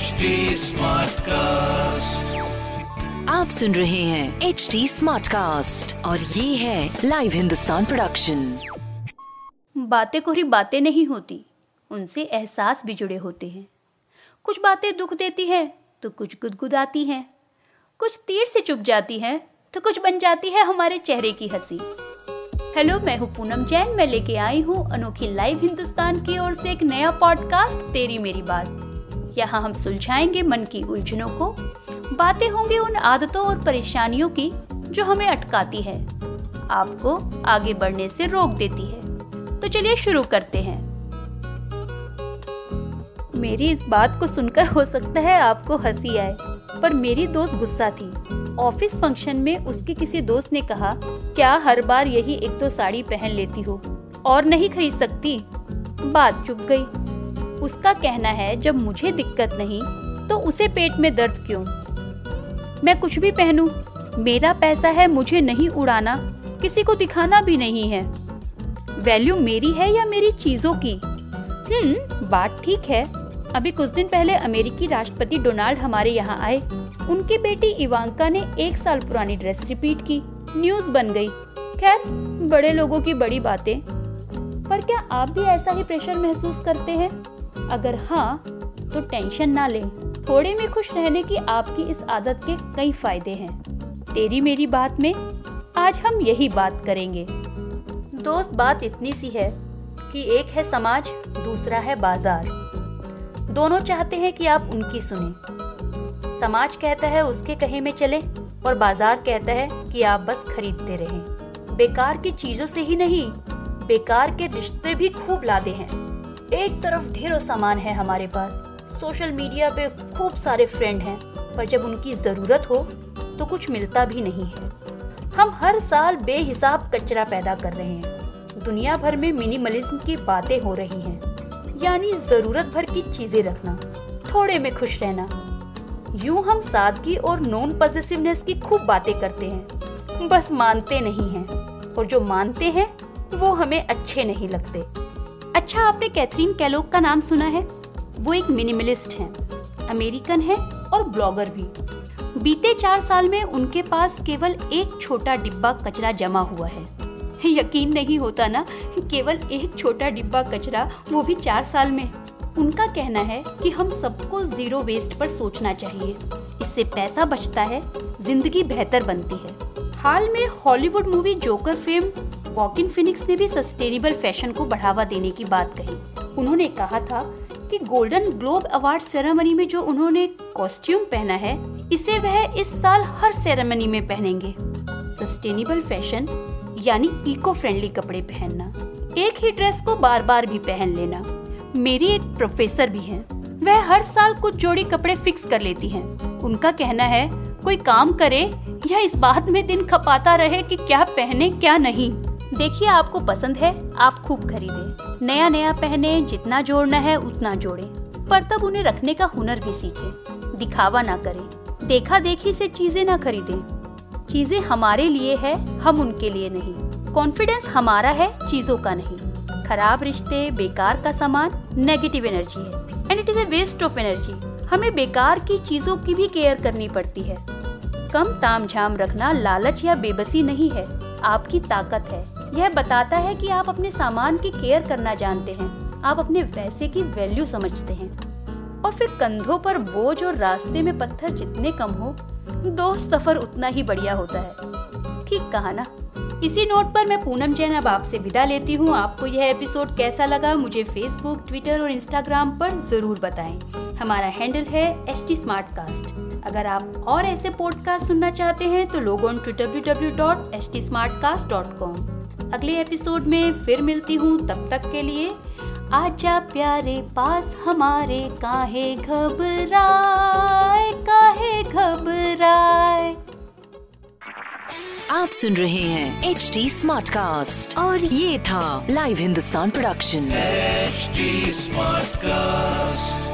HD Smartcast. आप सुन रहे हैं एच डी स्मार्ट कास्ट और ये है लाइव हिंदुस्तान प्रोडक्शन बातें कोरी बातें नहीं होती उनसे एहसास भी जुड़े होते हैं। कुछ बातें दुख देती हैं तो कुछ गुदगुदाती हैं। कुछ तीर से चुप जाती हैं तो कुछ बन जाती है हमारे चेहरे की हँसी। हेलो मैं हूँ पूनम जैन मैं लेके आई हूँ अनोखी लाइव हिंदुस्तान की ओर से एक नया पॉडकास्ट तेरी मेरी बात। यहाँ हम सुलझाएँगे मन की उलझनों को। बातें होंगी उन आदतों और परेशानियों की जो हमें अटकाती है। आपको आगे बढ़ने से रोक देती है। तो चलिए शुरू करते हैं। मेरी इस बात को सुनकर हो सकता है आपको हँसी आए, पर मेरी दोस्त गुस्सा थी। ऑफ़िस फ़ंक्शन में उसके किसी दोस्त ने कहा, क्या हर बार यही एक दो साड़ी पहन लेती हो? और नहीं खरीद सकती? बात चुप गई। उसका कहना है, जब मुझे दिक्कत नहीं तो उसे पेट में दर्द क्यों? मैं कुछ भी पहनूं, मेरा पैसा है, मुझे नहीं उड़ाना, किसी को दिखाना भी नहीं है। वैल्यू मेरी है या मेरी चीज़ों की? हम्म बात ठीक है। अभी कुछ दिन पहले अमेरिकी राष्ट्रपति डोनाल्ड हमारे यहाँ आए। उनकी बेटी इवांका ने एक साल पुरानी ड्रेस रिपीट की। न्यूज़ बन गई। खैर, बड़े लोगों की बड़ी बातें। पर क्या आप भी ऐसा ही प्रेशर महसूस करते हैं? अगर हाँ तो टेंशन ना लें। थोड़े में खुश रहने की आपकी इस आदत के कई फ़ायदे हैं। तेरी मेरी बात में, आज हम यही बात करेंगे। दोस्त, बात इतनी सी है कि एक है समाज, दूसरा है बाज़ार। दोनों चाहते हैं कि आप उनकी सुने। समाज कहता है, उसके कहे में चले, और बाज़ार कहता है कि आप बस खरीदते रहें। बेकार की चीज़ों से ही नहीं, बेकार के रिश्ते भी खूब लाते हैं। एक तरफ़ ढेरों सामान है हमारे पास। सोशल मीडिया पे खूब सारे फ्रेंड हैं, पर जब उनकी ज़रूरत हो तो कुछ मिलता भी नहीं है। हम हर साल बेहिसाब कचरा पैदा कर रहे हैं। दुनिया भर में मिनिमलिज्म की बातें हो रही हैं। यानी ज़रूरत भर की चीज़ें रखना, थोड़े में खुश रहना। यूँ हम सादगी और नॉन पॉजिटिवनेस की खूब बातें करते हैं। बस मानते नहीं हैं, और जो मानते हैं, वो हमें अच्छे नहीं लगते। अच्छा आपने कैथरीन कैलोग का नाम सुना है? वो एक मिनिमलिस्ट हैं, अमेरिकन है और ब्लॉगर भी। बीते चार साल में उनके पास केवल एक छोटा डिब्बा कचरा जमा हुआ है। यकीन नहीं होता ना, केवल एक छोटा डिब्बा कचरा, वो भी चार साल में। उनका कहना है कि हम सबको ज़ीरो वेस्ट पर सोचना चाहिए। इससे पैसा बचता है, ज़िंदगी बेहतर बनती है। हाल में Hollywood movie Joker film Joaquin Phoenix ने भी सस्टेनेबल फ़ैशन को बढ़ावा देने की बात कही। उन्होंने कहा था कि गोल्डन ग्लोब अवार्ड सेरेमनी में जो उन्होंने कॉस्ट्यूम पहना है, इसे वह इस साल हर सेरेमनी में पहनेंगे। सस्टेनेबल फ़ैशन, यानी इको फ्रेंडली कपड़े पहनना। एक ही ड्रेस को बार बार भी पहन लेना। मेरी एक प्रोफेसर भी हैं। वह हर साल कुछ जोड़ी कपड़े फिक्स कर लेती हैं। उनका कहना है, कोई काम करे या इस बात में दिन खपाता रहे कि क्या पहने, क्या नहीं। देखिए आपको पसंद है, आप खूब खरीदे। नया नया पहने, जितना जोड़ना है उतना जोड़े। पर तब उन्हें रखने का हुनर भी सीखे। दिखावा ना करें। देखा देखी से चीज़ें ना खरीदें। चीज़ें हमारे लिए है, हम उनके लिए नहीं। कॉन्फिडेंस हमारा है, चीज़ों का नहीं। खराब रिश्ते, बेकार का सामान नेगेटिव एनर्जी है। And it is a waste of energy हमें बेकार की चीज़ों की भी केयर करनी पड़ती है। कम ताम झाम रखना लालच या बेबसी नहीं है। आपकी ताकत है। यह बताता है कि आप अपने सामान की केयर करना जानते हैं। आप अपने पैसे की वैल्यू समझते हैं। और फिर कंधों पर बोझ और रास्ते में पत्थर जितने कम हो दोस्त सफ़र उतना ही बढ़िया होता है। ठीक कहा ना? इसी नोट पर मैं पूनम जैन अब आपसे विदा लेती हूँ। आपको यह एपिसोड कैसा लगा, मुझे फेसबुक ट्विटर और इंस्टाग्राम पर ज़रूर बताएँ। हमारा हैंडल है एच टी अगर आप और ऐसे पॉडकास्ट सुनना चाहते हैं तो log on W W dot H T अगले एपिसोड में फिर मिलती हूँ तब तक के लिए आजा प्यारे पास हमारे काहे घबराए काहे घबराए आप सुन रहे हैं एच डी स्मार्ट कास्ट और ये था live Hindustan production HD Smartcast.